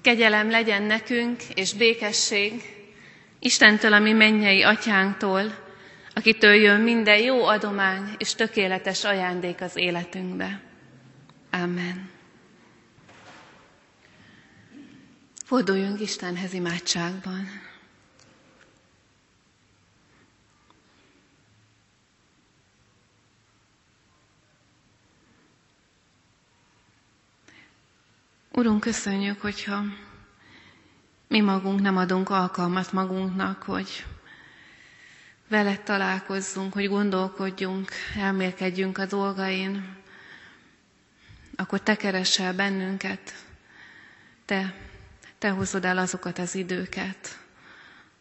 Kegyelem legyen nekünk, és békesség Istentől, ami mennyei atyánktól, akitől jön minden jó adomány és tökéletes ajándék az életünkbe. Amen. Forduljunk Istenhez imádságban. Urunk, köszönjük, hogyha mi magunk nem adunk alkalmat magunknak, hogy veled találkozzunk, hogy gondolkodjunk, elmélkedjünk a dolgain, akkor te keresel bennünket, te, te hozod el azokat az időket,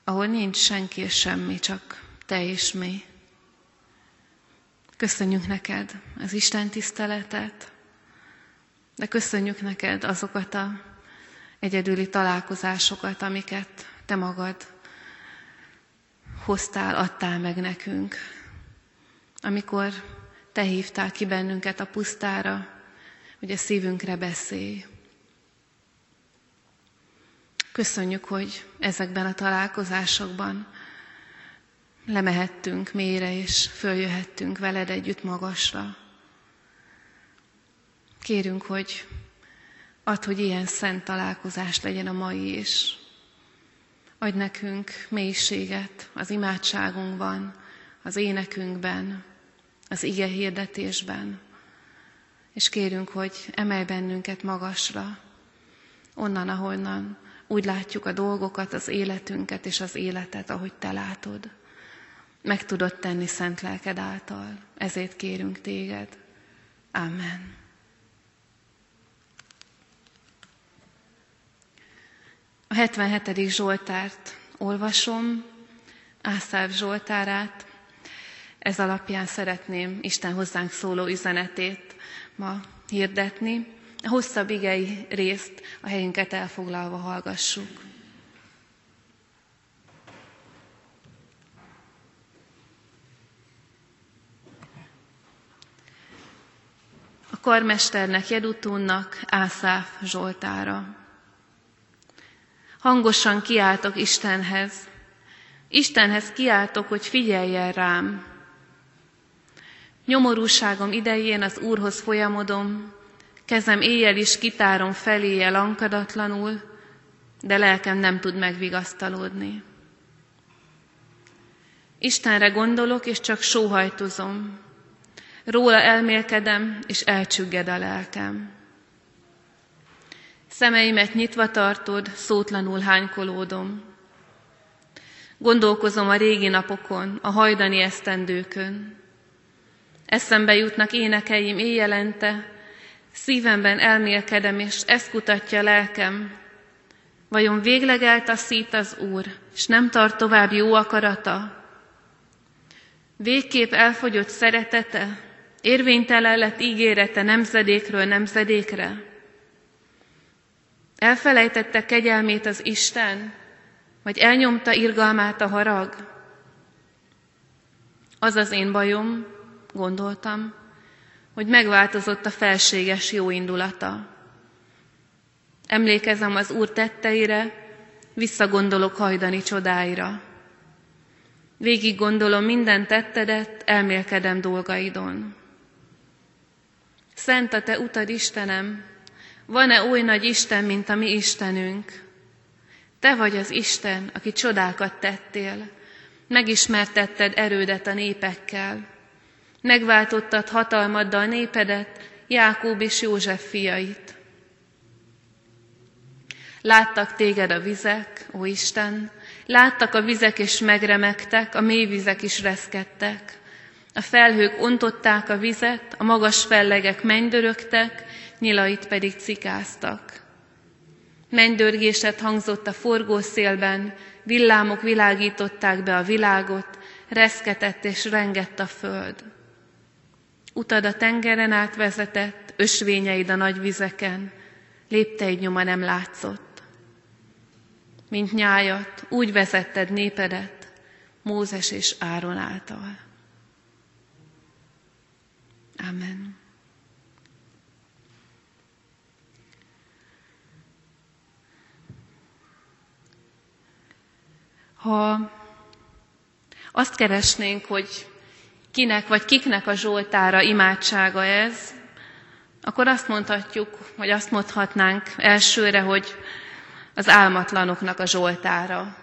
ahol nincs senki és semmi, csak te és mi. Köszönjük neked az Isten tiszteletet, de köszönjük neked azokat a egyedüli találkozásokat, amiket te magad hoztál, adtál meg nekünk. Amikor te hívtál ki bennünket a pusztára, hogy a szívünkre beszélj. Köszönjük, hogy ezekben a találkozásokban lemehettünk mélyre, és följöhettünk veled együtt magasra. Kérünk, hogy add, hogy ilyen szent találkozás legyen a mai is. Adj nekünk mélységet az imádságunkban, az énekünkben, az ige hirdetésben, és kérünk, hogy emelj bennünket magasra, onnan, ahonnan úgy látjuk a dolgokat, az életünket és az életet, ahogy te látod. Meg tudod tenni szent lelked által. Ezért kérünk téged. Amen. A 77. Zsoltárt olvasom, Ászáv Zsoltárát. Ez alapján szeretném Isten hozzánk szóló üzenetét ma hirdetni. A hosszabb igei részt a helyünket elfoglalva hallgassuk. A karmesternek Jedutúnnak Ászáf Zsoltára. Hangosan kiáltok Istenhez. Istenhez kiáltok, hogy figyeljen rám. Nyomorúságom idején az Úrhoz folyamodom, kezem éjjel is kitárom feléje lankadatlanul, de lelkem nem tud megvigasztalódni. Istenre gondolok, és csak sóhajtozom. Róla elmélkedem, és elcsügged a lelkem. Szemeimet nyitva tartod, szótlanul hánykolódom. Gondolkozom a régi napokon, a hajdani esztendőkön. Eszembe jutnak énekeim éjjelente, szívemben elmélkedem, és ezt kutatja lelkem. Vajon végleg eltaszít az Úr, és nem tart tovább jó akarata? Végképp elfogyott szeretete, érvénytelen lett ígérete nemzedékről nemzedékre? Elfelejtette kegyelmét az Isten, vagy elnyomta irgalmát a harag? Az az én bajom, gondoltam, hogy megváltozott a felséges jó indulata. Emlékezem az Úr tetteire, visszagondolok hajdani csodáira. Végig gondolom minden tettedet, elmélkedem dolgaidon. Szent a te utad, Istenem, van-e oly nagy Isten, mint a mi Istenünk? Te vagy az Isten, aki csodákat tettél. Megismertetted erődet a népekkel. Megváltottad hatalmaddal népedet, Jákób és József fiait. Láttak téged a vizek, ó Isten, láttak a vizek és megremegtek, a mély vizek is reszkedtek. A felhők ontották a vizet, a magas fellegek mennydörögtek, nyilait pedig cikáztak. Mennydörgéset hangzott a forgószélben, villámok világították be a világot, reszketett és rengett a föld. Utad a tengeren átvezetett, ösvényeid a nagy vizeken, lépteid nyoma nem látszott. Mint nyájat, úgy vezetted népedet, Mózes és Áron által. Amen. Ha azt keresnénk, hogy kinek vagy kiknek a Zsoltára imádsága ez, akkor azt mondhatjuk, vagy azt mondhatnánk elsőre, hogy az álmatlanoknak a Zsoltára,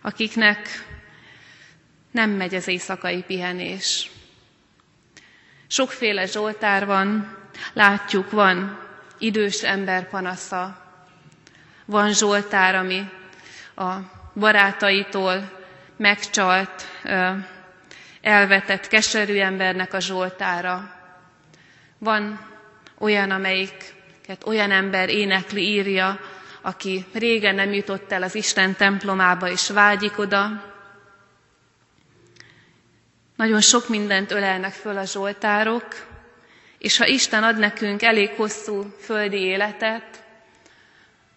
akiknek nem megy az éjszakai pihenés. Sokféle Zsoltár van, látjuk, van idős ember panasza, van Zsoltár, ami a barátaitól megcsalt, elvetett, keserű embernek a Zsoltára. Van olyan, amelyiket olyan ember énekli, írja, aki régen nem jutott el az Isten templomába, és vágyik oda. Nagyon sok mindent ölelnek föl a zsoltárok, és ha Isten ad nekünk elég hosszú földi életet,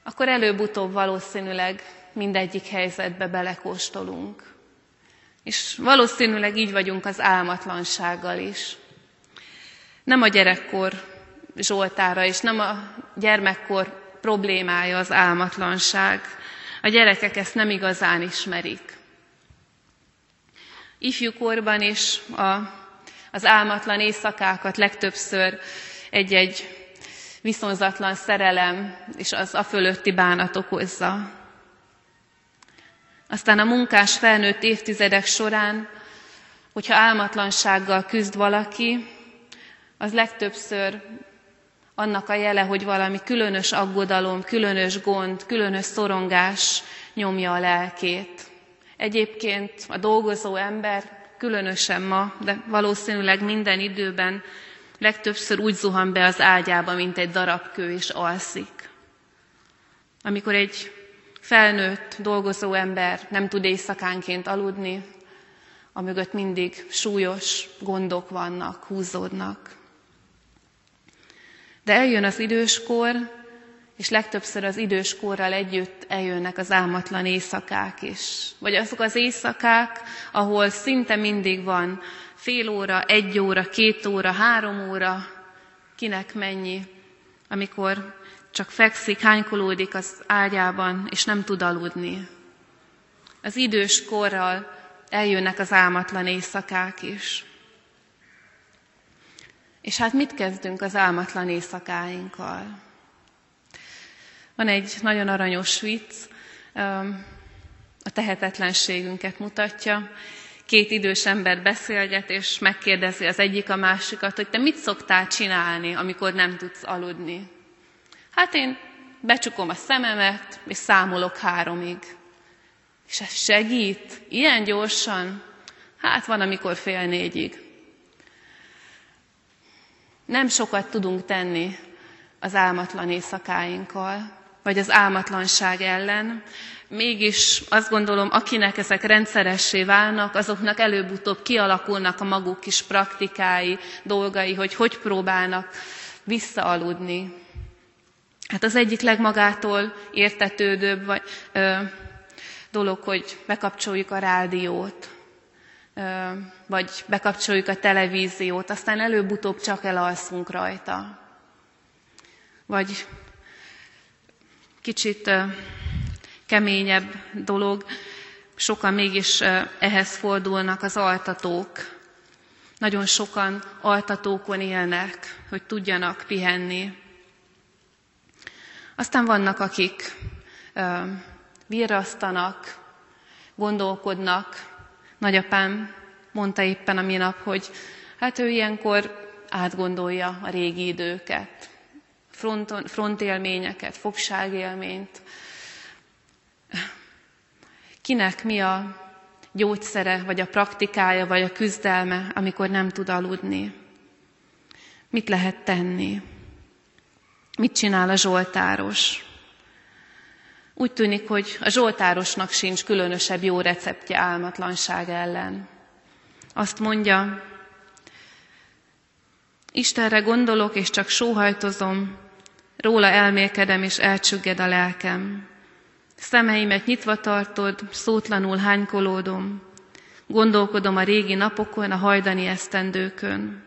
akkor előbb-utóbb valószínűleg mindegyik helyzetbe belekóstolunk. És valószínűleg így vagyunk az álmatlansággal is. Nem a gyerekkor Zsoltára, és nem a gyermekkor problémája az álmatlanság. A gyerekek ezt nem igazán ismerik. Ifjúkorban is a, az álmatlan éjszakákat legtöbbször egy-egy viszonzatlan szerelem és az a fölötti bánat okozza. Aztán a munkás felnőtt évtizedek során, hogyha álmatlansággal küzd valaki, az legtöbbször annak a jele, hogy valami különös aggodalom, különös gond, különös szorongás nyomja a lelkét. Egyébként a dolgozó ember, különösen ma, de valószínűleg minden időben legtöbbször úgy zuhan be az ágyába, mint egy darab kő, és alszik. Amikor egy felnőtt, dolgozó ember nem tud éjszakánként aludni, amögött mindig súlyos gondok vannak, húzódnak. De eljön az időskor, és legtöbbször az időskorral együtt eljönnek az álmatlan éjszakák is. Vagy azok az éjszakák, ahol szinte mindig van fél óra, egy óra, két óra, három óra, kinek mennyi, amikor csak fekszik, hánykolódik az ágyában, és nem tud aludni. Az idős korral eljönnek az álmatlan éjszakák is. És hát mit kezdünk az álmatlan éjszakáinkkal? Van egy nagyon aranyos vicc, a tehetetlenségünket mutatja. Két idős ember beszélget, és megkérdezi az egyik a másikat, hogy te mit szoktál csinálni, amikor nem tudsz aludni. Hát én becsukom a szememet, és számolok háromig. És ez segít? Ilyen gyorsan? Hát van, amikor fél négyig. Nem sokat tudunk tenni az álmatlan éjszakáinkkal, vagy az álmatlanság ellen. Mégis azt gondolom, akinek ezek rendszeressé válnak, azoknak előbb-utóbb kialakulnak a maguk kis praktikái, dolgai, hogy hogy próbálnak visszaaludni. Hát az egyik legmagától értetődőbb vagy, ö, dolog, hogy bekapcsoljuk a rádiót, vagy bekapcsoljuk a televíziót, aztán előbb-utóbb csak elalszunk rajta. Vagy kicsit keményebb dolog, sokan mégis ehhez fordulnak az altatók. Nagyon sokan altatókon élnek, hogy tudjanak pihenni. Aztán vannak, akik virrasztanak, gondolkodnak, Nagyapám mondta éppen a minap, hogy hát ő ilyenkor átgondolja a régi időket, fronton, frontélményeket, fogságélményt. Kinek mi a gyógyszere, vagy a praktikája, vagy a küzdelme, amikor nem tud aludni? Mit lehet tenni? Mit csinál a zsoltáros? Úgy tűnik, hogy a zsoltárosnak sincs különösebb jó receptje álmatlanság ellen. Azt mondja, Istenre gondolok, és csak sóhajtozom, róla elmélkedem, és elcsügged a lelkem. Szemeimet nyitva tartod, szótlanul hánykolódom, gondolkodom a régi napokon, a hajdani esztendőkön.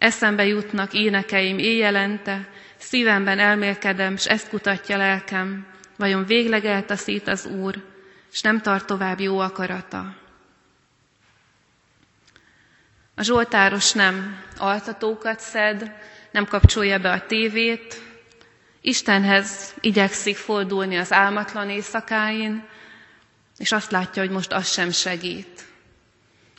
Eszembe jutnak énekeim éjjelente, szívemben elmélkedem, s ezt kutatja lelkem, Vajon végleg eltaszít az Úr, és nem tart tovább jó akarata. A Zsoltáros nem altatókat szed, nem kapcsolja be a tévét, Istenhez igyekszik fordulni az álmatlan éjszakáin, és azt látja, hogy most az sem segít.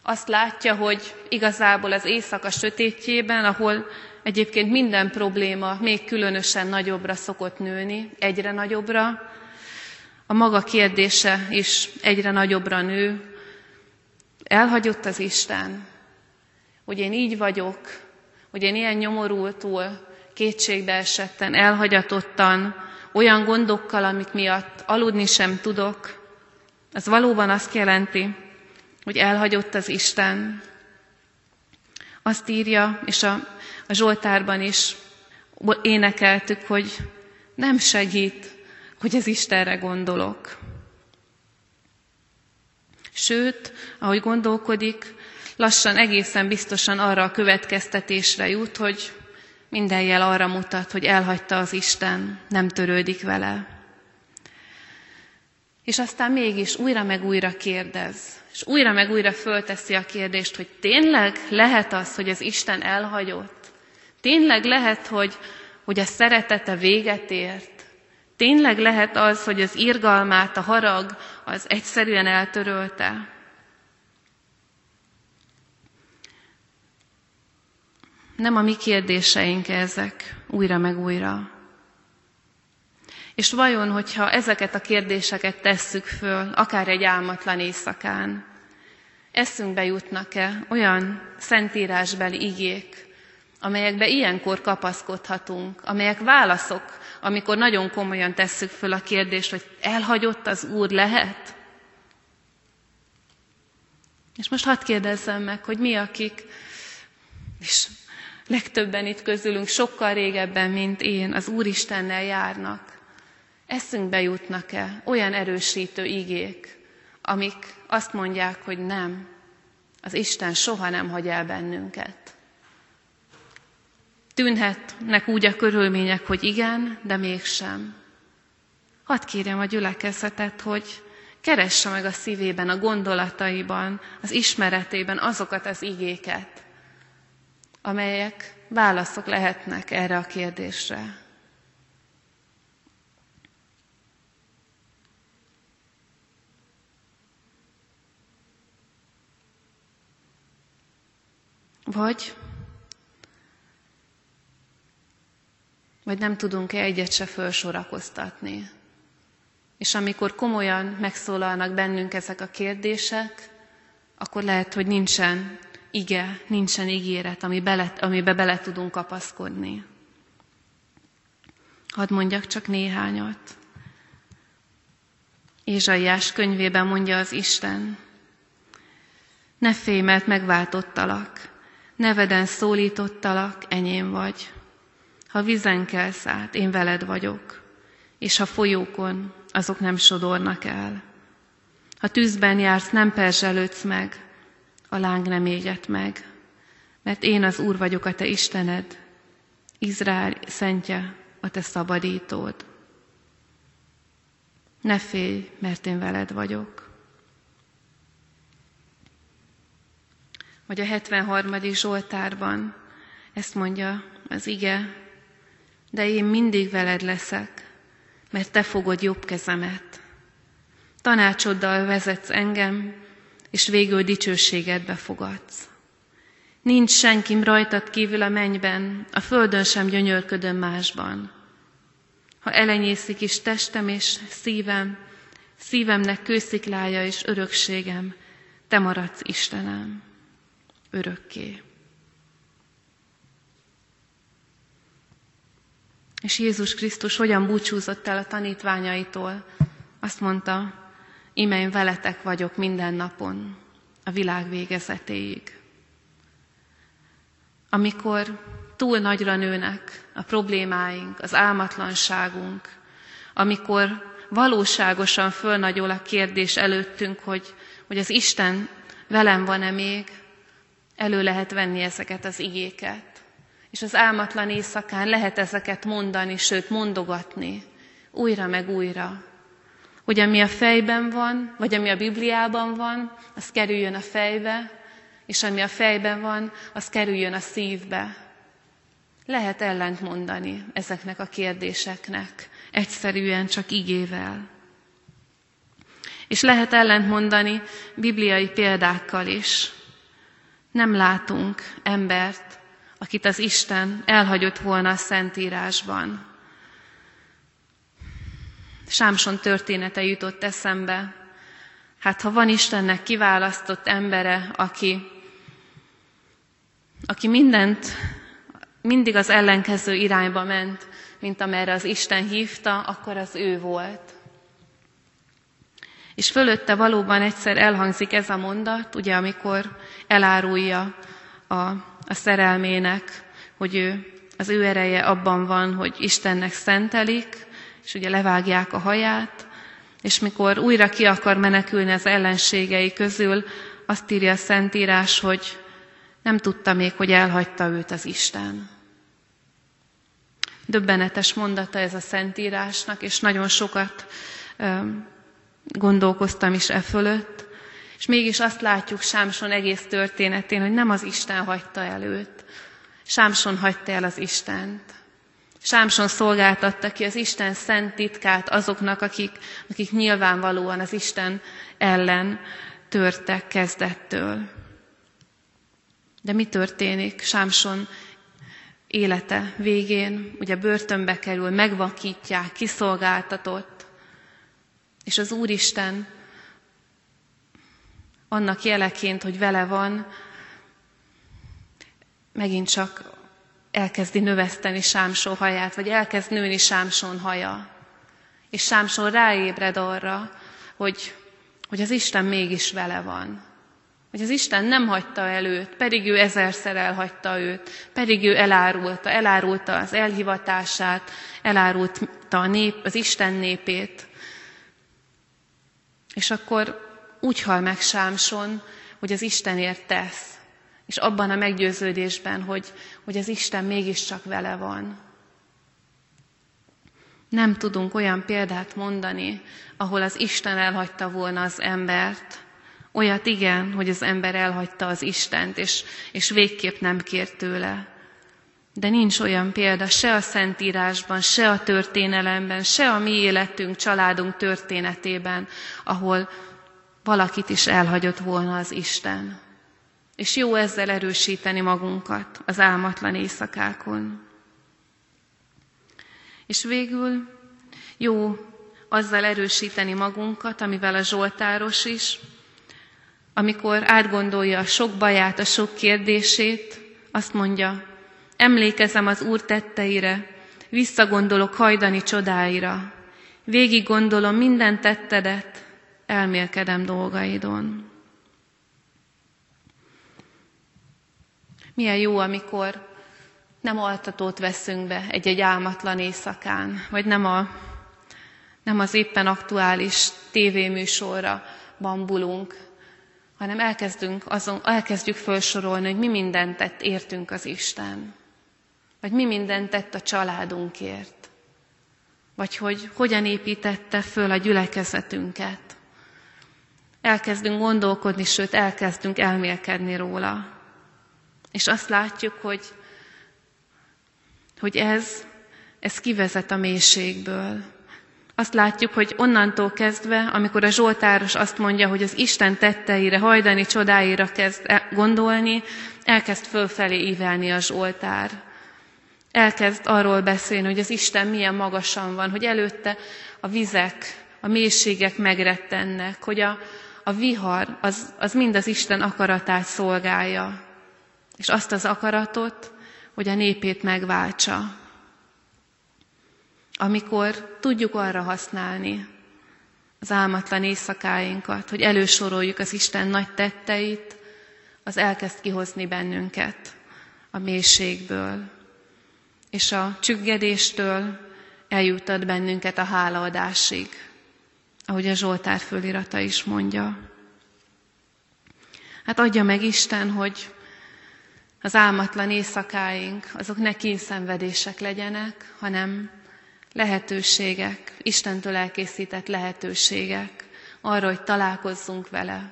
Azt látja, hogy igazából az éjszaka sötétjében, ahol egyébként minden probléma még különösen nagyobbra szokott nőni, egyre nagyobbra, a maga kérdése is egyre nagyobbra nő. Elhagyott az Isten, hogy én így vagyok, hogy én ilyen nyomorultul, kétségbe esetten, elhagyatottan, olyan gondokkal, amik miatt aludni sem tudok, az valóban azt jelenti, hogy elhagyott az Isten. Azt írja, és a, a Zsoltárban is énekeltük, hogy nem segít, hogy az Istenre gondolok. Sőt, ahogy gondolkodik, lassan egészen biztosan arra a következtetésre jut, hogy minden jel arra mutat, hogy elhagyta az Isten, nem törődik vele. És aztán mégis újra meg újra kérdez, és újra meg újra fölteszi a kérdést, hogy tényleg lehet az, hogy az Isten elhagyott? Tényleg lehet, hogy, hogy a szeretete véget ért? Tényleg lehet az, hogy az irgalmát, a harag az egyszerűen eltörölte? Nem a mi kérdéseink ezek, újra meg újra. És vajon, hogyha ezeket a kérdéseket tesszük föl, akár egy álmatlan éjszakán, eszünkbe jutnak-e olyan szentírásbeli igék, amelyekbe ilyenkor kapaszkodhatunk, amelyek válaszok, amikor nagyon komolyan tesszük föl a kérdést, hogy elhagyott az Úr lehet? És most hadd kérdezzem meg, hogy mi, akik, és legtöbben itt közülünk sokkal régebben, mint én, az Úristennel járnak, eszünkbe jutnak-e olyan erősítő igék, amik azt mondják, hogy nem, az Isten soha nem hagy el bennünket. Tűnhetnek úgy a körülmények, hogy igen, de mégsem. Hadd kérjem a gyülekezetet, hogy keresse meg a szívében, a gondolataiban, az ismeretében azokat az igéket, amelyek válaszok lehetnek erre a kérdésre. Vagy, vagy nem tudunk-e egyet se felsorakoztatni. És amikor komolyan megszólalnak bennünk ezek a kérdések, akkor lehet, hogy nincsen ige, nincsen ígéret, ami bele, amibe bele tudunk kapaszkodni. Hadd mondjak csak néhányat. Ézsaiás könyvében mondja az Isten, ne félj, mert megváltottalak, neveden szólítottalak, enyém vagy. Ha vizen kelsz át, én veled vagyok, és ha folyókon, azok nem sodornak el. Ha tűzben jársz, nem perzselődsz meg, a láng nem égett meg, mert én az Úr vagyok a te Istened, Izrael szentje, a te szabadítód. Ne félj, mert én veled vagyok. Vagy a 73. Zsoltárban ezt mondja az ige, de én mindig veled leszek, mert te fogod jobb kezemet. Tanácsoddal vezetsz engem, és végül dicsőségedbe fogadsz. Nincs senkim rajtad kívül a mennyben, a földön sem gyönyörködöm másban. Ha elenyészik is testem és szívem, szívemnek kősziklája és örökségem, te maradsz Istenem, örökké. És Jézus Krisztus hogyan búcsúzott el a tanítványaitól? Azt mondta, ime én veletek vagyok minden napon, a világ végezetéig. Amikor túl nagyra nőnek a problémáink, az álmatlanságunk, amikor valóságosan fölnagyol a kérdés előttünk, hogy, hogy az Isten velem van-e még, elő lehet venni ezeket az igéket. És az álmatlan éjszakán lehet ezeket mondani, sőt mondogatni, újra meg újra, hogy ami a fejben van, vagy ami a Bibliában van, az kerüljön a fejbe, és ami a fejben van, az kerüljön a szívbe. Lehet ellent mondani ezeknek a kérdéseknek, egyszerűen csak igével. És lehet ellent mondani bibliai példákkal is. Nem látunk embert, akit az Isten elhagyott volna a Szentírásban. Sámson története jutott eszembe. Hát ha van Istennek kiválasztott embere, aki, aki mindent, mindig az ellenkező irányba ment, mint amerre az Isten hívta, akkor az ő volt. És fölötte valóban egyszer elhangzik ez a mondat, ugye amikor elárulja a, a szerelmének, hogy ő, az ő ereje abban van, hogy Istennek szentelik, és ugye levágják a haját, és mikor újra ki akar menekülni az ellenségei közül, azt írja a Szentírás, hogy nem tudta még, hogy elhagyta őt az Isten. Döbbenetes mondata ez a Szentírásnak, és nagyon sokat gondolkoztam is e fölött, és mégis azt látjuk Sámson egész történetén, hogy nem az Isten hagyta el őt. Sámson hagyta el az Istent. Sámson szolgáltatta ki az Isten szent titkát azoknak, akik, akik nyilvánvalóan az Isten ellen törtek kezdettől. De mi történik Sámson élete végén? Ugye börtönbe kerül, megvakítják, kiszolgáltatott, és az Úristen annak jeleként, hogy vele van, megint csak elkezdi növeszteni Sámson haját, vagy elkezd nőni Sámson haja. És Sámson ráébred arra, hogy, hogy az Isten mégis vele van. Hogy az Isten nem hagyta el őt, pedig ő ezerszer elhagyta őt, pedig ő elárulta, elárulta az elhivatását, elárulta a nép, az Isten népét. És akkor úgy hal meg Sámson, hogy az Istenért tesz és abban a meggyőződésben, hogy, hogy az Isten mégiscsak vele van. Nem tudunk olyan példát mondani, ahol az Isten elhagyta volna az embert. Olyat igen, hogy az ember elhagyta az Istent, és, és végképp nem kért tőle. De nincs olyan példa se a Szentírásban, se a történelemben, se a mi életünk, családunk történetében, ahol valakit is elhagyott volna az Isten és jó ezzel erősíteni magunkat az álmatlan éjszakákon. És végül jó azzal erősíteni magunkat, amivel a Zsoltáros is, amikor átgondolja a sok baját, a sok kérdését, azt mondja, emlékezem az Úr tetteire, visszagondolok hajdani csodáira, végig gondolom minden tettedet, elmélkedem dolgaidon. Milyen jó, amikor nem altatót veszünk be egy-egy álmatlan éjszakán, vagy nem, a, nem az éppen aktuális tévéműsorra bambulunk, hanem elkezdünk azon, elkezdjük felsorolni, hogy mi mindent tett értünk az Isten, vagy mi mindent tett a családunkért, vagy hogy hogyan építette föl a gyülekezetünket. Elkezdünk gondolkodni, sőt elkezdünk elmélkedni róla. És azt látjuk, hogy, hogy ez, ez kivezet a mélységből. Azt látjuk, hogy onnantól kezdve, amikor a Zsoltáros azt mondja, hogy az Isten tetteire, hajdani csodáira kezd e- gondolni, elkezd fölfelé ívelni a Zsoltár. Elkezd arról beszélni, hogy az Isten milyen magasan van, hogy előtte a vizek, a mélységek megrettennek, hogy a, a vihar az, az mind az Isten akaratát szolgálja. És azt az akaratot, hogy a népét megváltsa. Amikor tudjuk arra használni az álmatlan éjszakáinkat, hogy elősoroljuk az Isten nagy tetteit, az elkezd kihozni bennünket a mélységből, és a csüggedéstől eljutat bennünket a hálaadásig, ahogy a Zsoltár fölirata is mondja. Hát adja meg Isten, hogy az álmatlan éjszakáink, azok ne kínszenvedések legyenek, hanem lehetőségek, Istentől elkészített lehetőségek arra, hogy találkozzunk vele,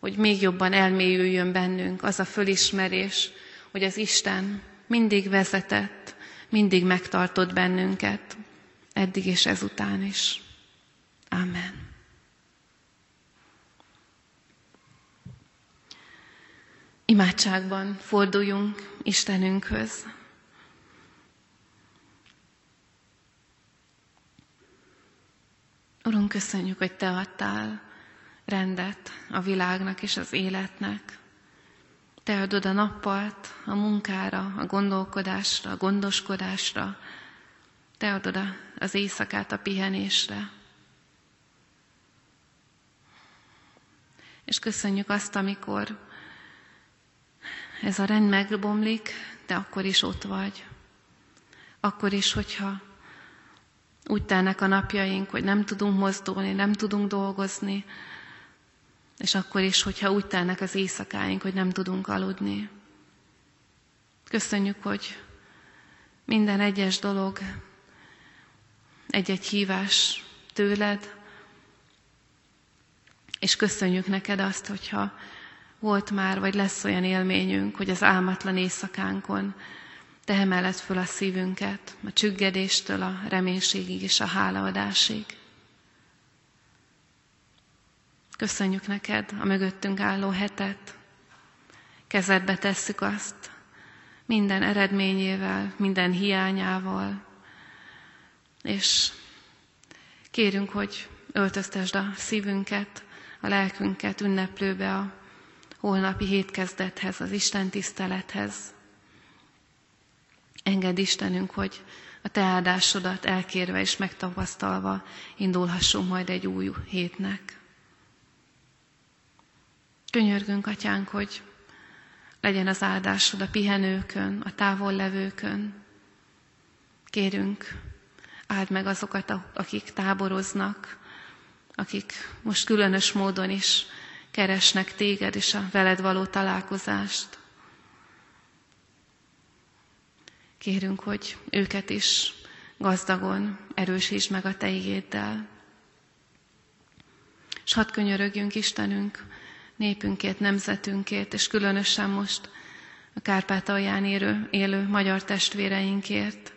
hogy még jobban elmélyüljön bennünk az a fölismerés, hogy az Isten mindig vezetett, mindig megtartott bennünket, eddig és ezután is. Amen. Imádságban forduljunk Istenünkhöz. Urunk, köszönjük, hogy Te adtál rendet a világnak és az életnek. Te adod a nappalt a munkára, a gondolkodásra, a gondoskodásra. Te adod az éjszakát a pihenésre. És köszönjük azt, amikor ez a rend megbomlik, de akkor is ott vagy. Akkor is, hogyha úgy telnek a napjaink, hogy nem tudunk mozdulni, nem tudunk dolgozni, és akkor is, hogyha úgy telnek az éjszakáink, hogy nem tudunk aludni. Köszönjük, hogy minden egyes dolog egy-egy hívás tőled, és köszönjük neked azt, hogyha volt már, vagy lesz olyan élményünk, hogy az álmatlan éjszakánkon te emeled föl a szívünket, a csüggedéstől a reménységig és a hálaadásig. Köszönjük neked a mögöttünk álló hetet, kezedbe tesszük azt, minden eredményével, minden hiányával, és kérünk, hogy öltöztesd a szívünket, a lelkünket ünneplőbe a holnapi hétkezdethez, az Isten tisztelethez. Engedd Istenünk, hogy a Te áldásodat elkérve és megtapasztalva indulhassunk majd egy új hétnek. Könyörgünk, Atyánk, hogy legyen az áldásod a pihenőkön, a távol levőkön. Kérünk, áld meg azokat, akik táboroznak, akik most különös módon is keresnek téged és a veled való találkozást. Kérünk, hogy őket is gazdagon erősítsd meg a Te igéddel. És hadd könyörögjünk Istenünk népünkért, nemzetünkért, és különösen most a Kárpátalján élő, élő magyar testvéreinkért.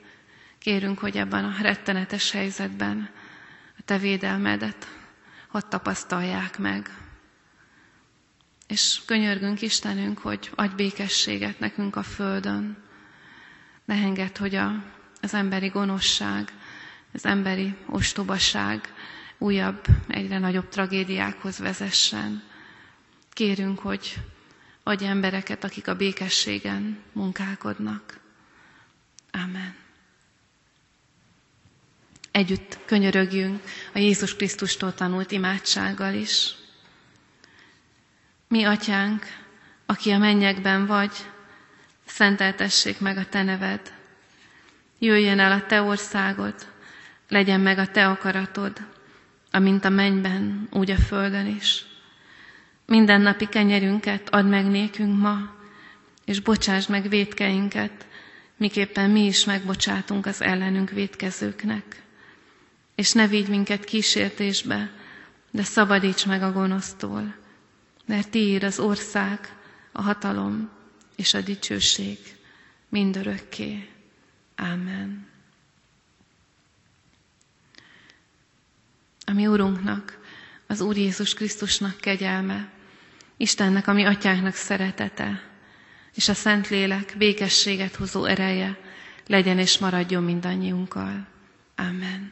Kérünk, hogy ebben a rettenetes helyzetben a Te védelmedet hadd tapasztalják meg. És könyörgünk Istenünk, hogy adj békességet nekünk a Földön. Ne engedd, hogy a, az emberi gonoszság, az emberi ostobaság újabb, egyre nagyobb tragédiákhoz vezessen. Kérünk, hogy adj embereket, akik a békességen munkálkodnak. Amen. Együtt könyörögjünk a Jézus Krisztustól tanult imádsággal is. Mi, atyánk, aki a mennyekben vagy, szenteltessék meg a te neved. Jöjjön el a te országod, legyen meg a te akaratod, amint a mennyben, úgy a földön is. Minden napi kenyerünket add meg nékünk ma, és bocsáss meg védkeinket, miképpen mi is megbocsátunk az ellenünk védkezőknek. És ne vigy minket kísértésbe, de szabadíts meg a gonosztól mert tiéd az ország, a hatalom és a dicsőség mindörökké. Amen. A mi Urunknak, az Úr Jézus Krisztusnak kegyelme, Istennek, ami atyánknak szeretete, és a Szentlélek békességet hozó ereje legyen és maradjon mindannyiunkkal. Amen.